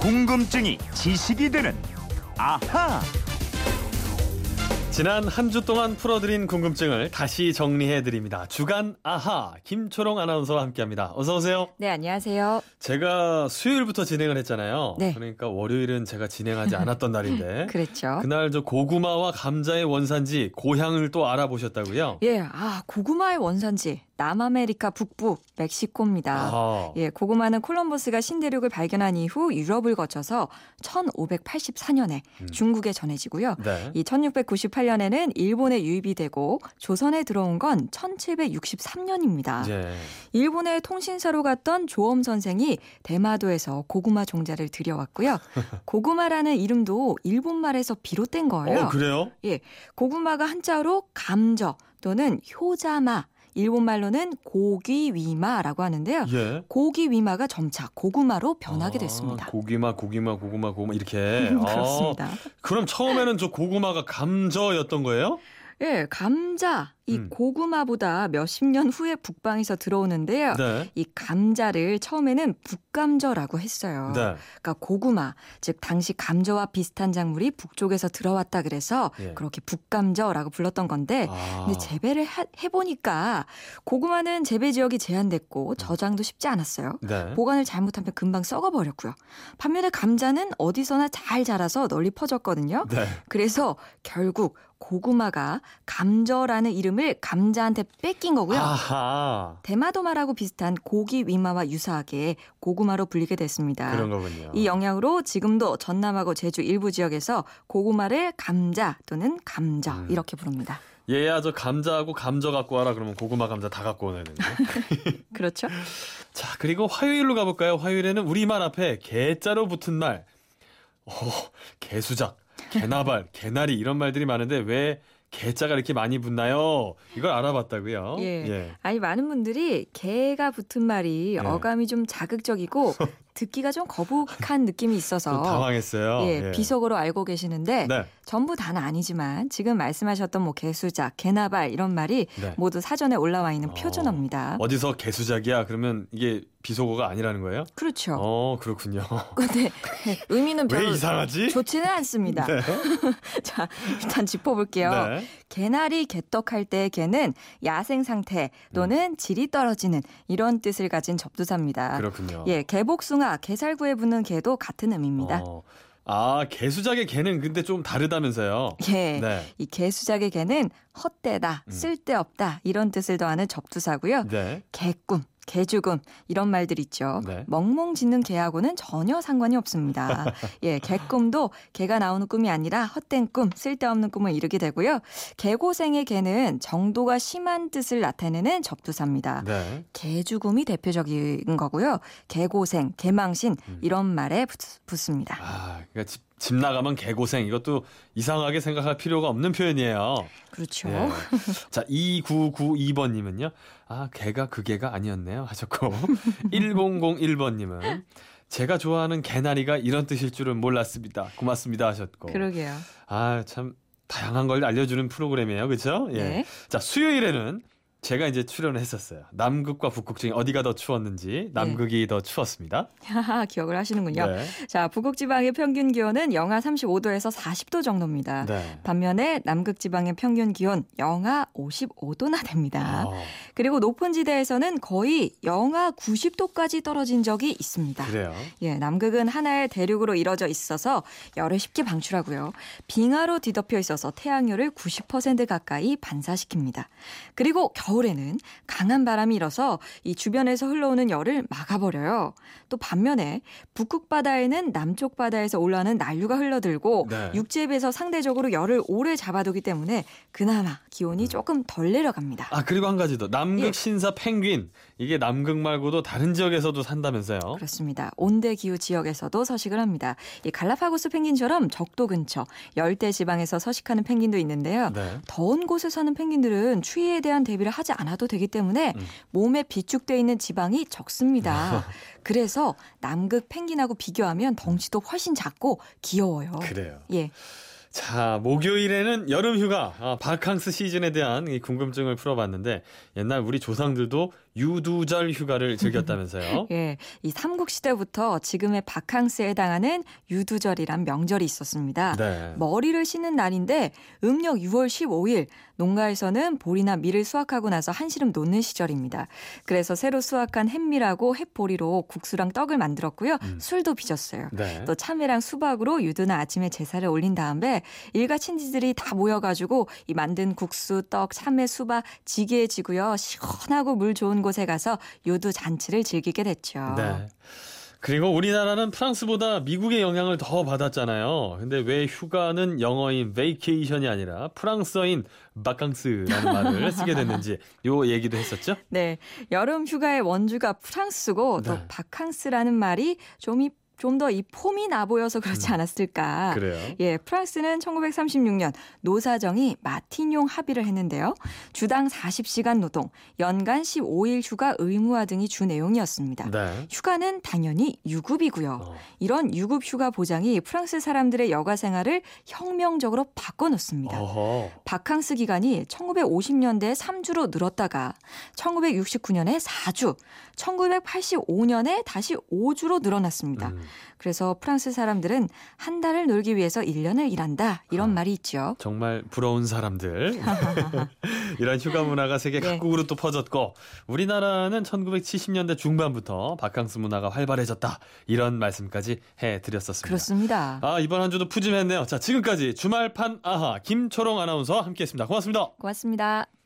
궁금증이 지식이 되는 아하. 지난 한 주 동안 풀어드린 궁금증을 다시 정리해드립니다. 주간 아하 김초롱 아나운서와 함께합니다. 어서 오세요. 네, 안녕하세요. 제가 수요일부터 진행을 했잖아요. 네. 그러니까 월요일은 제가 진행하지 않았던 날인데 그랬죠. 그날 저 고구마와 감자의 원산지 고향을 또 알아보셨다고요? 예, 아, 고구마의 원산지 남아메리카 북부 멕시코입니다. 아, 예, 고구마는 콜럼버스가 신대륙을 발견한 이후 유럽을 거쳐서 1584년에 중국에 전해지고요. 네. 이 1698년에는 일본에 유입이 되고 조선에 들어온 건 1763년입니다. 예. 일본의 통신사로 갔던 조엄 선생이 대마도에서 고구마 종자를 들여왔고요. 고구마라는 이름도 일본말에서 비롯된 거예요. 어 그래요? 예, 고구마가 한자로 감저 또는 효자마, 일본 말로는 고기 위마라고 하는데요. 예. 고기 위마가 점차 고구마로 변하게 아, 됐습니다. 고기마, 고기마, 고구마, 고구마 이렇게. 아, 그렇습니다. 그럼 처음에는 저 고구마가 감저였던 거예요? 예, 감자 이 음. 고구마보다 몇십 년 후에 북방에서 들어오는데요. 네. 이 감자를 처음에는 북감저라고 했어요. 네. 그러니까 고구마, 즉 당시 감저와 비슷한 작물이 북쪽에서 들어왔다 그래서 예. 그렇게 북감저라고 불렀던 건데 아. 근데 재배를 하- 해보니까 고구마는 재배 지역이 제한됐고 저장도 쉽지 않았어요. 네. 보관을 잘못하면 금방 썩어버렸고요. 반면에 감자는 어디서나 잘 자라서 널리 퍼졌거든요. 네. 그래서 결국 고구마가 감저라는 이름을 감자한테 뺏긴 거고요. 아하. 대마도마라고 비슷한 고기 위마와 유사하게 고구마로 불리게 됐습니다. 그런 거군요. 이 영향으로 지금도 전남하고 제주 일부 지역에서 고구마를 감자 또는 감저 음. 이렇게 부릅니다. 얘야 저 감자하고 감저 갖고 와라 그러면 고구마 감자 다 갖고 오는 거. 그렇죠? 자 그리고 화요일로 가볼까요? 화요일에는 우리말 앞에 개자로 붙은 말. 어, 개수작, 개나발, 개나리 이런 말들이 많은데 왜 개자가 이렇게 많이 붙나요? 이걸 알아봤다고요. 예. 아니 많은 분들이 개가 붙은 말이 예. 어감이 좀 자극적이고 듣기가 좀 거북한 느낌이 좀 있어서 당황했어요. 예, 비속어로 알고 계시는데 네. 전부 다는 아니지만 지금 말씀하셨던 뭐 개수작, 개나발 이런 말이 네. 모두 사전에 올라와 있는 어, 표준어입니다. 어디서 개수작이야? 그러면 이게 비속어가 아니라는 거예요? 그렇죠. 어 그렇군요. 근데 의미는 왜 별로 이상하지? 좋지는 않습니다. 네. 자, 일단 짚어볼게요. 네. 개나리 개떡할 때 개는 야생 상태 또는 질이 떨어지는 이런 뜻을 가진 접두사입니다. 그렇군요. 예, 개복숭아, 개살구에 붙는 개도 같은 의미입니다. 어. 아 개수작의 개는 근데 좀 다르다면서요? 예. 네. 이 개수작의 개는 헛되다, 음. 쓸데없다 이런 뜻을 더하는 접두사고요. 네. 개꿈, 개죽음 이런 말들 있죠. 네. 멍멍 짖는 개하고는 전혀 상관이 없습니다. 예, 개꿈도 개가 나오는 꿈이 아니라 헛된 꿈, 쓸데없는 꿈을 이루게 되고요. 개고생의 개는 정도가 심한 뜻을 나타내는 접두사입니다. 네. 개죽음이 대표적인 거고요. 개고생, 개망신 음. 이런 말에 붙, 붙습니다. 아, 그러니까 집, 집 나가면 개고생 이것도 이상하게 생각할 필요가 없는 표현이에요. 그렇죠. 예. 자, 2992번 님은요. 아, 개가 그 개가 아니었네요. 하셨고. 1001번 님은 제가 좋아하는 개나리가 이런 뜻일 줄은 몰랐습니다. 고맙습니다. 하셨고. 그러게요. 아, 참 다양한 걸 알려주는 프로그램이에요. 그렇죠? 예. 네. 자, 수요일에는 제가 이제 출연을 했었어요. 남극과 북극 중에 어디가 더 추웠는지 남극이 더 추웠습니다. 기억을 하시는군요. 네. 자, 북극 지방의 평균 기온은 영하 35도에서 40도 정도입니다. 네. 반면에 남극 지방의 평균 기온 영하 55도나 됩니다. 어, 그리고 높은 지대에서는 거의 영하 90도까지 떨어진 적이 있습니다. 그래요. 예, 남극은 하나의 대륙으로 이뤄져 있어서 열을 쉽게 방출하고요. 빙하로 뒤덮여 있어서 태양열을 90% 가까이 반사시킵니다. 그리고 겨 울에는 강한 바람이 일어서 이 주변에서 흘러오는 열을 막아버려요. 또 반면에 북극 바다에는 남쪽 바다에서 올라오는 난류가 흘러들고 네. 육지에 비해서 상대적으로 열을 오래 잡아두기 때문에 그나마 기온이 조금 덜 내려갑니다. 아, 그리고 한 가지 더. 남극 예. 신사 펭귄. 이게 남극 말고도 다른 지역에서도 산다면서요. 그렇습니다. 온대 기후 지역에서도 서식을 합니다. 이 갈라파고스 펭귄처럼 적도 근처 열대 지방에서 서식하는 펭귄도 있는데요. 네. 더운 곳에 사는 펭귄들은 추위에 대한 대비를 하지 않아도 되기 때문에 음. 몸에 비축돼 있는 지방이 적습니다. 그래서 남극 펭귄하고 비교하면 덩치도 훨씬 작고 귀여워요. 그래요. 예. 자, 목요일에는 여름 휴가, 아, 바캉스 시즌에 대한 이 궁금증을 풀어봤는데, 옛날 우리 조상들도 유두절 휴가를 즐겼다면서요? 예, 이 삼국 시대부터 지금의 바캉스에 해당하는 유두절이란 명절이 있었습니다. 네. 머리를 씻는 날인데 음력 6월 15일 농가에서는 보리나 밀을 수확하고 나서 한시름 놓는 시절입니다. 그래서 새로 수확한 햇밀하고 햇보리로 국수랑 떡을 만들었고요. 음. 술도 빚었어요. 네. 또 참외랑 수박으로 유두나 아침에 제사를 올린 다음에 일가 친지들이 다 모여 가지고 이 만든 국수, 떡, 참외, 수박 지게에 지고요. 시원하고 물 좋은 곳에 가서 유두 잔치를 즐기게 됐죠. 네. 그리고 우리나라는 프랑스보다 미국의 영향을 더 받았잖아요. 근데 왜 휴가는 영어인 vacation이 아니라 프랑스어인 바캉스라는 말을 쓰게 됐는지 요 얘기도 했었죠? 네, 여름 휴가의 원주가 프랑스고 또 네. 바캉스라는 말이 좀이 좀 더 이 폼이 나 보여서 그렇지 않았을까. 음. 그래요. 예, 프랑스는 1936년 노사정이 마틴용 합의를 했는데요. 주당 40시간 노동, 연간 15일 휴가 의무화 등이 주 내용이었습니다. 네. 휴가는 당연히 유급이고요. 어. 이런 유급 휴가 보장이 프랑스 사람들의 여가 생활을 혁명적으로 바꿔놓습니다. 어허. 바캉스 기간이 1950년대에 3주로 늘었다가 1969년에 4주, 1985년에 다시 5주로 늘어났습니다. 음, 그래서 프랑스 사람들은 한 달을 놀기 위해서 1년을 일한다. 이런 아. 말이 있죠. 정말 부러운 사람들. 이런 휴가 문화가 세계 네. 각국으로 또 퍼졌고 우리나라는 1970년대 중반부터 바캉스 문화가 활발해졌다. 이런 말씀까지 해 드렸었습니다. 그렇습니다. 아 이번 한 주도 푸짐했네요. 자 지금까지 주말판 아하 김초롱 아나운서와 함께 했습니다. 고맙습니다. 고맙습니다.